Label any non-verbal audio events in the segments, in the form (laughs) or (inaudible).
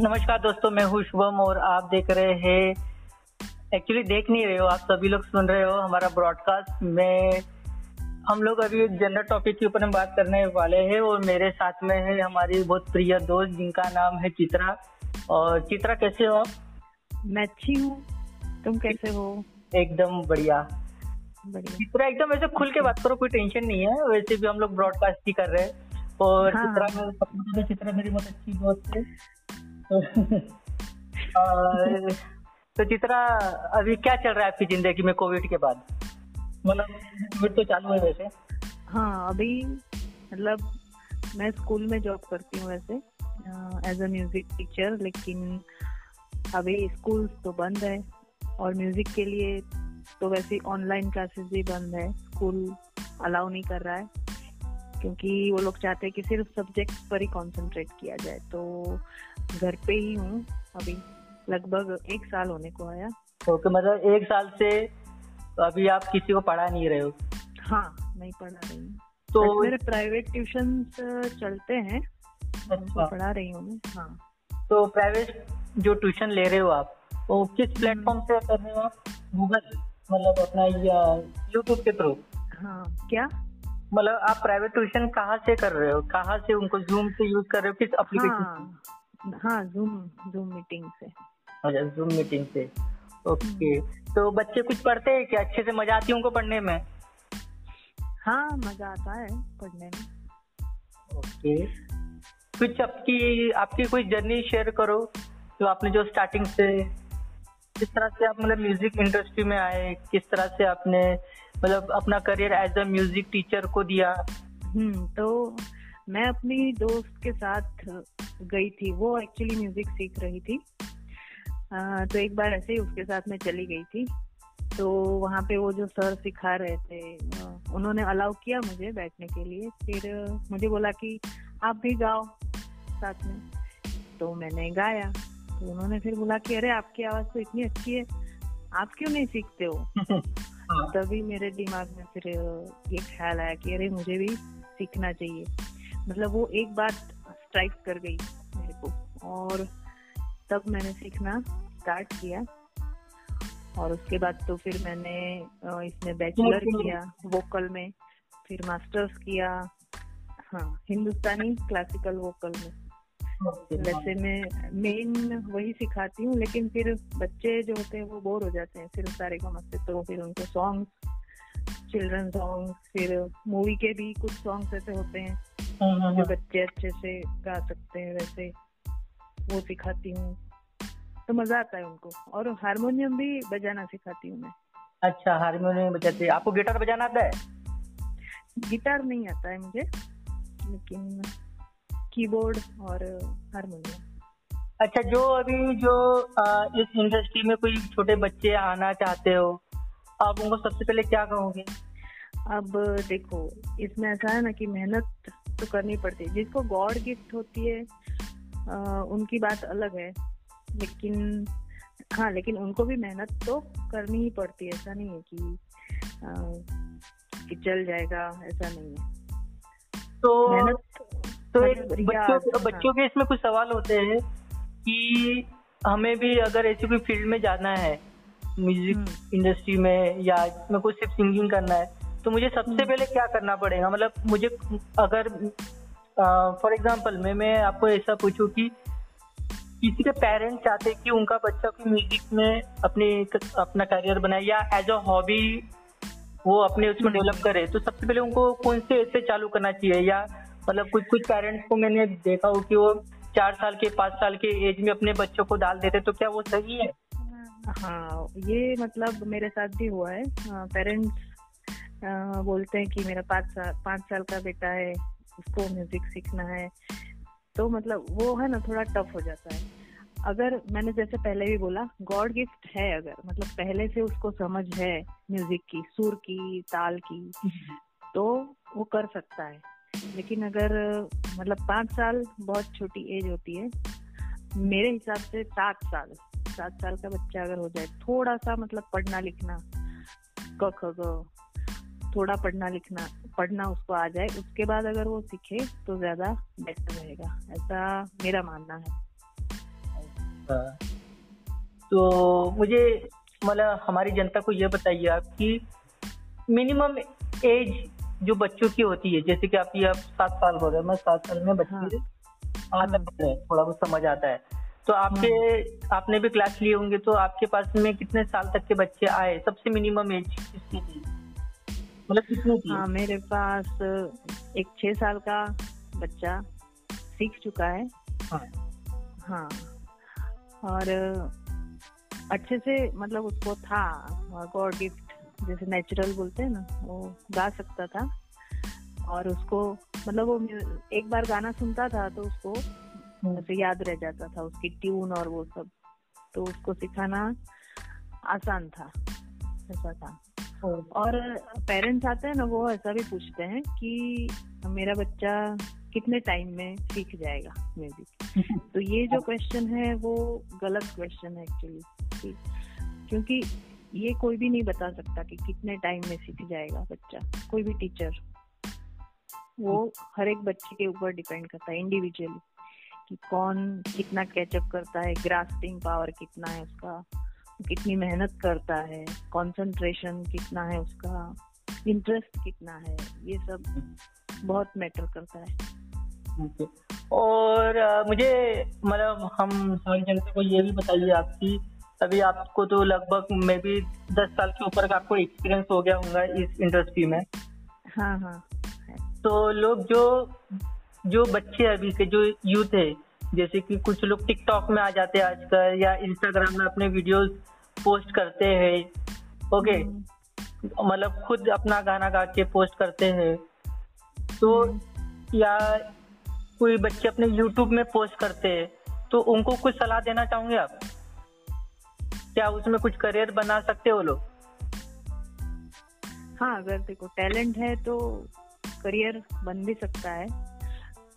नमस्कार दोस्तों मैं हूँ शुभम और आप देख रहे हैं एक्चुअली देख नहीं रहे हो आप सभी लोग सुन रहे हो हमारा ब्रॉडकास्ट में हम लोग अभी जनरल टॉपिक के ऊपर हम बात करने वाले हैं और मेरे साथ में है हमारी बहुत प्रिय दोस्त जिनका नाम है चित्रा। और चित्रा कैसे हो आप? मैं अच्छी हूँ। तुम कैसे हो? एकदम बढ़िया। चित्रा एकदम ऐसे खुल के बात करो कोई टेंशन नहीं है। वैसे भी हम लोग ब्रॉडकास्ट ही कर रहे हैं। और हाँ। चित्रा में चित्रा मेरी बहुत अच्छी दोस्त है। तो, (laughs) (laughs) तो चित्रा अभी क्या चल रहा है आपकी ज़िंदगी में कोविड के बाद? मतलब कोविड तो चालू है वैसे। हाँ अभी मतलब मैं स्कूल में जॉब करती हूँ वैसे एज अ म्यूज़िक टीचर लेकिन अभी स्कूल तो बंद है और म्यूज़िक के लिए तो वैसे ऑनलाइन क्लासेस भी बंद है। स्कूल अलाउ नहीं कर रहा है क्योंकि वो लोग चाहते हैं कि सिर्फ़ सब्जेक्ट पर ही कंसंट्रेट किया जाए। तो घर पे ही हूँ अभी लगभग एक साल होने को आया। ओके मतलब एक साल से अभी आप किसी को पढ़ा नहीं रहे हो? हाँ नहीं पढ़ा रही हूँ। तो मेरे प्राइवेट ट्यूशन चलते हैं अच्छा। पढ़ा रही हूँ मैं हाँ। तो प्राइवेट जो ट्यूशन ले रहे हो आप वो किस प्लेटफॉर्म से कर रहे हो आप? गूगल मतलब अपना या यूट्यूब के थ्रू हाँ क्या? मतलब आप प्राइवेट ट्यूशन कहाँ से कर रहे हो? कहाँ से उनको जूम से यूज़ कर रहे हो? किस एप्लीकेशन हाँ हाँ जूम जूम मीटिंग से। अच्छा जूम मीटिंग से। ओके तो बच्चे कुछ पढ़ते हैं क्या? अच्छे से मज़ा आती है उनको पढ़ने में? हाँ मज़ा आता है पढ़ने में। ओके कुछ आपकी आपकी कोई जर्नी शेयर करो जो आपने जो स्टार्टिंग से किस तरह से आप मतलब म्यूज़िक इंडस्ट्री में आए किस तरह से आपने मतलब अपना career as a music teacher को दिया? हम्म तो मैं अपनी दोस्त के साथ गई थी। वो एक्चुअली म्यूज़िक सीख रही थी। आ, तो एक बार ऐसे ही उसके साथ में चली गई थी। तो वहाँ पे वो जो सर सिखा रहे थे उन्होंने अलाउ किया मुझे बैठने के लिए। फिर मुझे बोला कि आप भी गाओ साथ में। तो मैंने गाया। तो उन्होंने फिर बोला कि अरे आपकी आवाज़ तो इतनी अच्छी है। आप क्यों नहीं सीखते हो? हाँ, तभी मेरे दिमाग में फिर ये ख्याल आया कि अरे मुझे भी सीखना चाहिए। मतलब वो एक बात स्ट्राइक कर गई मेरे को। और तब मैंने सीखना स्टार्ट किया। और उसके बाद तो फिर मैंने इसमें बैचलर किया वोकल में फिर मास्टर्स किया। हाँ हिंदुस्तानी क्लासिकल वोकल में। वैसे मैं मेन वही सिखाती हूँ लेकिन फिर बच्चे जो होते हैं वो बोर हो जाते हैं। फिर सारे का से तो फिर उनको सॉन्ग्स चिल्ड्रन सॉन्ग फिर मूवी के भी कुछ सॉन्ग्स ऐसे होते हाँ, जो हाँ। बच्चे अच्छे से गा सकते हैं वैसे वो सिखाती हूँ। तो मज़ा आता है उनको। और हारमोनियम भी बजाना सिखाती हूँ मैं। अच्छा हारमोनियम बजाते हैं। आपको गिटार बजाना आता है? गिटार नहीं आता है मुझे लेकिन कीबोर्ड और हारमोनियम। अच्छा जो अभी जो आ, इस इंडस्ट्री में कोई छोटे बच्चे आना चाहते हो आप उनको सबसे पहले क्या कहोगे? अब देखो इसमें ऐसा है ना कि मेहनत तो करनी पड़ती है। जिसको गॉड गिफ्ट होती है आ, उनकी बात अलग है। लेकिन हाँ लेकिन उनको भी मेहनत तो करनी ही पड़ती है। ऐसा नहीं है कि आ, कि चल जाएगा ऐसा नहीं है। तो मेहनत तो एक मतलब बच्चों रियाज, बच्चों के इसमें कुछ सवाल होते हैं कि हमें भी अगर ऐसी कोई फ़ील्ड में जाना है म्यूज़िक हम्म। इंडस्ट्री में या इसमें कुछ सिर्फ़ सिंगिंग करना है तो मुझे सबसे हम्म। पहले क्या करना पड़ेगा मतलब मुझे अगर फॉर एग्जांपल मैं मैं आपको ऐसा पूछूँ कि किसी के पेरेंट्स चाहते हैं कि उनका बच्चा कोई म्यूज़िक में अपनी अपना करियर बनाए या एज अ हॉबी वो अपने उसमें हम्म। डेवलप करे तो सबसे पहले उनको कौन से ऐसे चालू करना चाहिए या मतलब कुछ कुछ पेरेंट्स को मैंने देखा हो कि वो चार साल के पाँच साल के एज में अपने बच्चों को डाल देते तो क्या वो सही है हाँ ये मतलब मेरे साथ भी हुआ है पेरेंट्स बोलते हैं कि मेरा पाँच साल पाँच साल का बेटा है, उसको म्यूज़िक सीखना है। तो मतलब वो है ना, थोड़ा टफ हो जाता है। अगर मैंने जैसे पहले भी बोला गॉड गिफ्ट है अगर मतलब पहले से उसको समझ है म्यूज़िक की, सुर की, ताल की तो वो कर सकता है। लेकिन अगर मतलब पाँच साल बहुत छोटी एज होती है, मेरे हिसाब से सात साल सात साल का बच्चा अगर हो जाए, थोड़ा सा मतलब पढ़ना लिखना, क, ख थोड़ा पढ़ना लिखना पढ़ना उसको आ जाए उसके बाद अगर वो सीखे तो ज़्यादा बेटर रहेगा ऐसा मेरा मानना है अच्छा तो मुझे मतलब हमारी जनता को ये बताइए आप कि मिनिमम एज जो बच्चों की होती है जैसे कि आप ये सात साल हो रहे मैं सात साल में बच्चे हाँ। हाँ। है थोड़ा बहुत समझ आता है तो आपके हाँ। आपने भी क्लास लिए होंगे तो आपके पास में कितने साल तक के बच्चे आए सबसे मिनिमम एज किसकी थी मतलब कितनी थी हाँ? मेरे पास एक छह साल का बच्चा सीख चुका है। हाँ, हाँ और अच्छे से मतलब उसको था गॉड गिफ्ट जैसे नेचुरल बोलते हैं ना वो गा सकता था। और उसको मतलब वो एक बार गाना सुनता था तो उसको। ऐसे याद रह जाता था उसकी ट्यून और वो सब। तो उसको सिखाना आसान था ऐसा था। और पेरेंट्स आते हैं ना, वो ऐसा भी पूछते हैं कि मेरा बच्चा कितने टाइम में सीख जाएगा म्यूज़िक तो ये जो क्वेश्चन है, वो गलत क्वेश्चन है एक्चुअली क्योंकि ये कोई भी नहीं बता सकता कि कितने टाइम में सीख जाएगा बच्चा, कोई भी टीचर वो हर एक बच्चे के ऊपर डिपेंड करता है इंडिविजुअली कि कौन कितना कैचअप करता है ग्रास्पिंग पावर कितना है उसका। कितनी मेहनत करता है कंसंट्रेशन कितना है उसका इंटरेस्ट कितना है ये सब बहुत मैटर करता है। और मुझे मतलब हम हमारी जनता को ये भी बताइए आपकी अभी आपको तो लगभग मे भी दस साल के ऊपर का आपको एक्सपीरियंस हो गया होगा इस इंडस्ट्री में। हाँ हाँ तो लोग जो जो बच्चे अभी के जो यूथ है जैसे कि कुछ लोग टिकटॉक में आ जाते हैं आजकल या इंस्टाग्राम में अपने वीडियोस पोस्ट करते हैं ओके। मतलब खुद अपना गाना गा के पोस्ट करते हैं तो। या कोई बच्चे अपने यूट्यूब में पोस्ट करते हैं तो उनको कुछ सलाह देना चाहोगे आप क्या उसमें कुछ करियर बना सकते हो लोग हाँ अगर देखो टैलेंट है तो करियर बन भी सकता है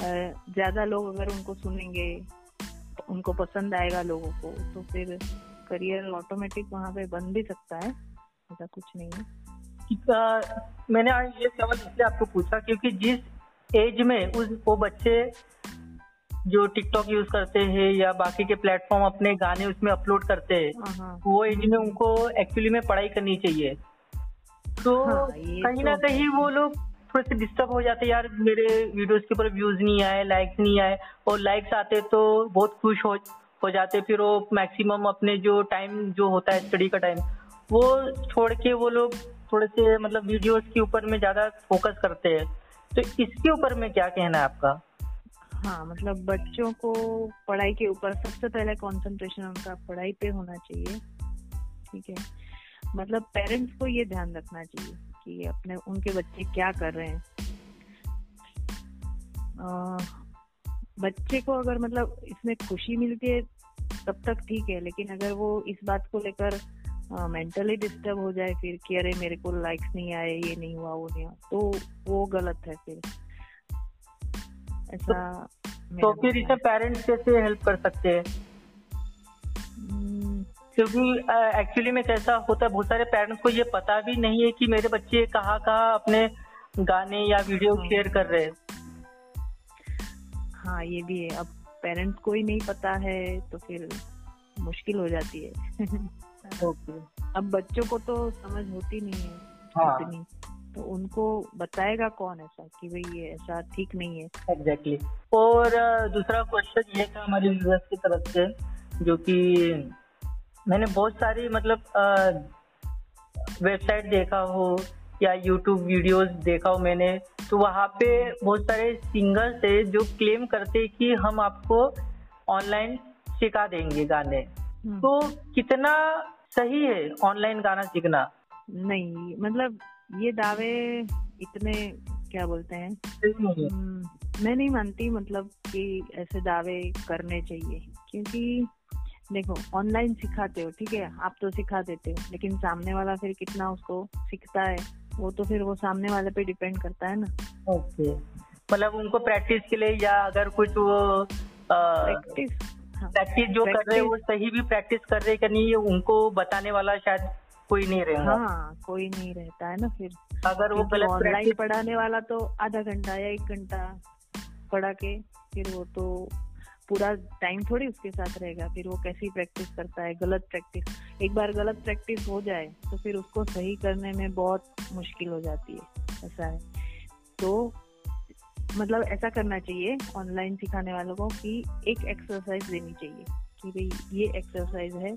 ज़्यादा लोग अगर उनको सुनेंगे, उनको पसंद आएगा लोगों को तो फिर करियर ऑटोमेटिक वहाँ पे बन भी सकता है ऐसा कुछ नहीं है। मैंने आज ये सवाल इसलिए आपको पूछा क्योंकि जिस एज में उस वो बच्चे जो टिकटॉक यूज़ करते हैं या बाकी के प्लेटफॉर्म अपने गाने उसमें अपलोड करते हैं हाँ, हाँ। वो एज में उनको एक्चुअली में पढ़ाई करनी चाहिए। तो हाँ, कहीं ना तो कहीं वो लोग थोड़े से डिस्टर्ब हो जाते यार मेरे वीडियोस के ऊपर व्यूज़ नहीं आए लाइक्स नहीं आए। और लाइक्स आते तो बहुत खुश हो हो जाते फिर वो मैक्सिमम अपने जो टाइम जो होता है स्टडी का टाइम वो छोड़ के वो लोग थोड़े से मतलब वीडियोस के ऊपर में ज़्यादा फोकस करते हैं। तो इसके ऊपर में क्या कहना है आपका? हाँ मतलब बच्चों को पढ़ाई के ऊपर सबसे पहले कंसंट्रेशन उनका पढ़ाई पे होना चाहिए। ठीक है? मतलब पेरेंट्स को ये ध्यान रखना चाहिए कि अपने, उनके बच्चे क्या कर रहे हैं। बच्चे को अगर मतलब इसमें खुशी मिलती है तब तक ठीक है लेकिन अगर वो इस बात को लेकर मेंटली डिस्टर्ब हो जाए फिर कि अरे मेरे को लाइक्स नहीं आए ये नहीं हुआ वो नहीं हुआ तो वो गलत है फिर ऐसा तो, तो फिर इसे पेरेंट्स कैसे हेल्प कर सकते हैं हम्म। क्योंकि एक्चुअली में कैसा होता है बहुत सारे पेरेंट्स को ये पता भी नहीं है कि मेरे बच्चे कहाँ कहाँ अपने गाने या वीडियो हाँ। शेयर कर रहे हैं हाँ ये भी है। अब पेरेंट्स को ही नहीं पता है तो फिर मुश्किल हो जाती है। (laughs) ओके अब बच्चों को तो समझ होती नहीं है हाँ. इतनी। तो उनको बताएगा कौन ऐसा कि भाई ये ऐसा ठीक नहीं है? Exactly exactly. और दूसरा क्वेश्चन ये था हमारी व्यूअर्स की तरफ़ से जो कि मैंने बहुत सारी मतलब वेबसाइट देखा हो या यूट्यूब वीडियोस देखा हो मैंने तो वहाँ पे बहुत सारे सिंगर्स है जो क्लेम करते कि हम आपको ऑनलाइन सिखा देंगे गाने। हम्म। तो कितना सही है ऑनलाइन गाना सीखना? नहीं मतलब ये दावे इतने क्या बोलते हैं? हम्म, मैं नहीं मानती मतलब कि ऐसे दावे करने चाहिए क्योंकि देखो ऑनलाइन सिखाते हो ठीक है? आप तो सिखा देते हो लेकिन सामने वाला फिर कितना उसको सीखता है? वो तो फिर वो सामने वाले पे डिपेंड करता है ना। ओके। okay. मतलब उनको प्रैक्टिस के लिए या अगर कुछ वो प्रैक्टिस प्रैक्टिस जो कर रहे हैं वो सही भी प्रैक्टिस कर रहे कि नहीं उनको बताने वाला शायद कोई नहीं रहेगा। हाँ कोई नहीं रहता है ना फिर। अगर वो गलत ऑनलाइन पढ़ाने वाला तो आधा घंटा या एक घंटा पढ़ा के फिर वो तो पूरा टाइम थोड़ी उसके साथ रहेगा, फिर वो कैसी प्रैक्टिस करता है, गलत प्रैक्टिस एक बार गलत प्रैक्टिस हो जाए तो फिर उसको सही करने में बहुत मुश्किल हो जाती है, ऐसा है। तो मतलब ऐसा करना चाहिए ऑनलाइन सिखाने वालों को कि एक एक्सरसाइज देनी चाहिए, कि भाई ये एक्सरसाइज है,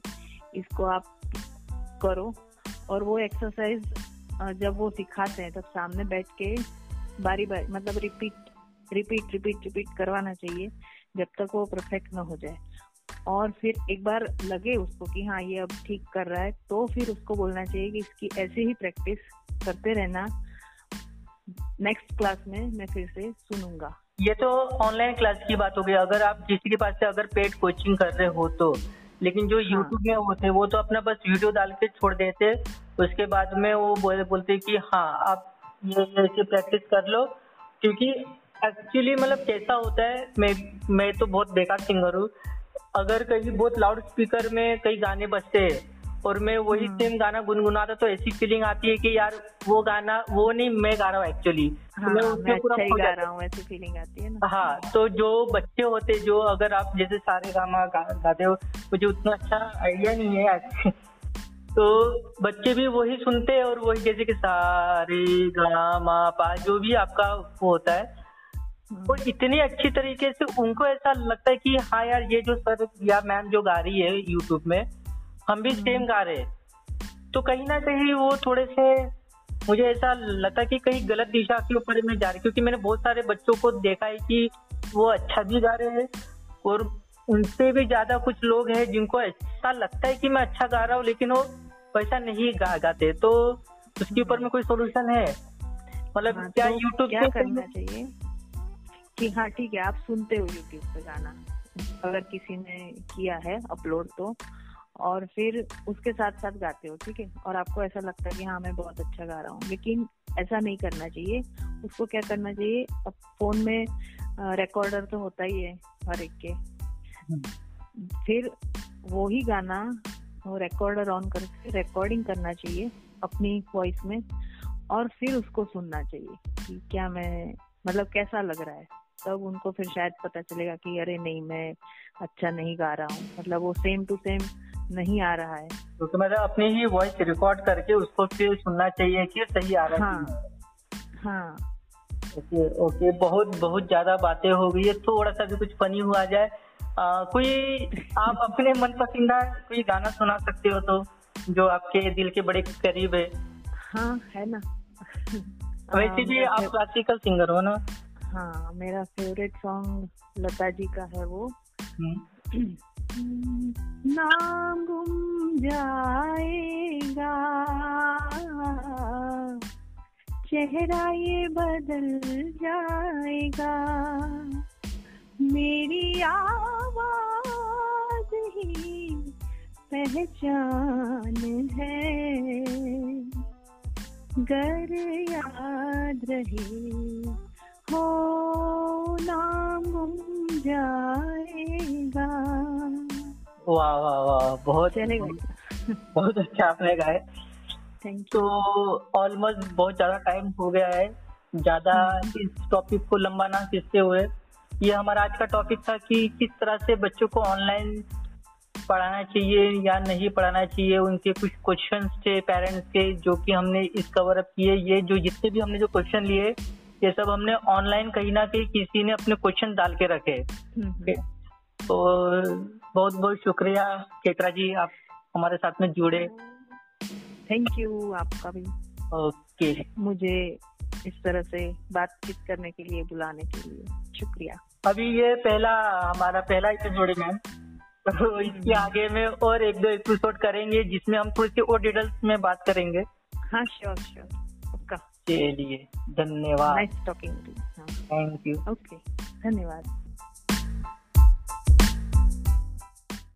इसको आप करो। और वो एक्सरसाइज जब वो सिखाते हैं, तब सामने बैठ के बारी बारी मतलब रिपीट रिपीट रिपीट रिपीट करवाना चाहिए। जब तक वो परफेक्ट ना हो जाए। और फिर एक बार लगे उसको कि हाँ ये अब ठीक कर रहा है तो फिर उसको बोलना चाहिए कि इसकी ऐसे ही प्रैक्टिस करते रहना। नेक्स्ट क्लास में मैं फिर से सुनूँगा। ये तो ऑनलाइन क्लास की बात हो गई। अगर आप किसी के पास से अगर पेड कोचिंग कर रहे हो तो। लेकिन जो यूट्यूब हाँ. में होते हैं वो तो अपना बस वीडियो डाल के छोड़ देते। उसके बाद में वो बोले बोलते कि हाँ आप ये ऐसे प्रैक्टिस कर लो। क्योंकि एक्चुअली मतलब कैसा होता है मैं मैं तो बहुत बेकार सिंगर हूँ। अगर कहीं बहुत लाउड स्पीकर में कई गाने बजते हैं और मैं वही सेम हाँ। गाना गुनगुनाता तो ऐसी फीलिंग आती है कि यार वो गाना वो नहीं मैं गा रहा हूँ एक्चुअली हाँ, मैं उसमें पूरा अच्छा गा रहा हूँ। ऐसी फीलिंग आती है ना। हाँ तो जो बच्चे होते जो अगर आप जैसे सारे गाना गा, गाते हो मुझे उतना अच्छा आइडिया नहीं है (laughs) तो बच्चे भी वही सुनते हैं और वही जैसे कि सारे गामा पा जो भी आपका वो होता है वो। इतनी अच्छी तरीके से उनको ऐसा लगता है कि हाँ यार ये जो सर या मैम जो गा रही है यूट्यूब में हम भी सेम गा रहे हैं। तो कहीं ना कहीं वो थोड़े से मुझे ऐसा लगता है कि कहीं गलत दिशा के ऊपर में जा रहे क्योंकि मैंने बहुत सारे बच्चों को देखा है कि वो अच्छा भी गा रहे हैं और उनसे भी ज़्यादा कुछ लोग हैं जिनको ऐसा लगता है कि मैं अच्छा गा रहा हूँ लेकिन वो वैसा नहीं गा गाते। तो उसके ऊपर में कोई सोल्यूशन है? मतलब हाँ, क्या यूट्यूब तो क्या करना चाहिए? कि हाँ ठीक है आप सुनते हो यूट्यूब पे गाना। अगर किसी ने किया है अपलोड तो। और फिर उसके साथ साथ गाते हो ठीक है? और आपको ऐसा लगता है कि हाँ मैं बहुत अच्छा गा रहा हूँ। लेकिन ऐसा नहीं करना चाहिए। उसको क्या करना चाहिए? अब फ़ोन में रिकॉर्डर तो होता ही है हर एक के। फिर वो ही गाना वो रिकॉर्डर ऑन करके रिकॉर्डिंग करना चाहिए अपनी वॉइस में। और फिर उसको सुनना चाहिए कि क्या मैं मतलब कैसा लग रहा है। तब उनको फिर शायद पता चलेगा कि अरे नहीं मैं अच्छा नहीं गा रहा हूँ। मतलब वो सेम टू सेम नहीं आ रहा है। तो, तो मतलब अपनी ही वॉइस रिकॉर्ड करके उसको फिर सुनना चाहिए कि सही आ रहा है हाँ। हाँ। ओके ओके बहुत बहुत ज़्यादा बातें हो गई है। थोड़ा सा भी कुछ फनी हुआ जाए। आ, कोई आप अपने मन पसंदा कोई गाना सुना सकते हो तो जो आपके दिल के बड़े करीब है? हाँ है ना। वैसे भी आप क्लासिकल सिंगर हो ना। हाँ मेरा फेवरेट सॉन्ग लता जी का है वो। हम्म। नाम गुम जाएगा। चेहरा ये बदल जाएगा। मेरी आवाज़ ही पहचान है। गर याद रहे। हो नाम गुम जाएगा। वाह वाह वाह बहुत बहुत अच्छा आपने गाए तो ऑलमोस्ट बहुत ज़्यादा टाइम हो गया है। ज़्यादा हम्म। इस टॉपिक को लंबा ना खींचते हुए। ये हमारा आज का टॉपिक था कि किस तरह से बच्चों को ऑनलाइन पढ़ाना चाहिए या नहीं पढ़ाना चाहिए। उनके कुछ क्वेश्चन थे पेरेंट्स के जो कि हमने इस कवर अप किए। ये जो जितने भी हमने जो क्वेश्चन लिए ये सब हमने ऑनलाइन कहीं ना कहीं किसी ने अपने क्वेश्चन डाल के रखे। तो बहुत बहुत शुक्रिया केतरा जी आप हमारे साथ में जुड़े। थैंक यू आपका भी। ओके मुझे इस तरह से बातचीत करने के लिए बुलाने के लिए शुक्रिया। अभी ये पहला हमारा पहला एपिसोड है मैम तो इसके हम्म। आगे में और एक दो एपिसोड करेंगे जिसमें हम थोड़ी सी और डिटेल्स में बात करेंगे। हाँ श्योर श्योर ओके लिए धन्यवाद। थैंक यू ओके धन्यवाद।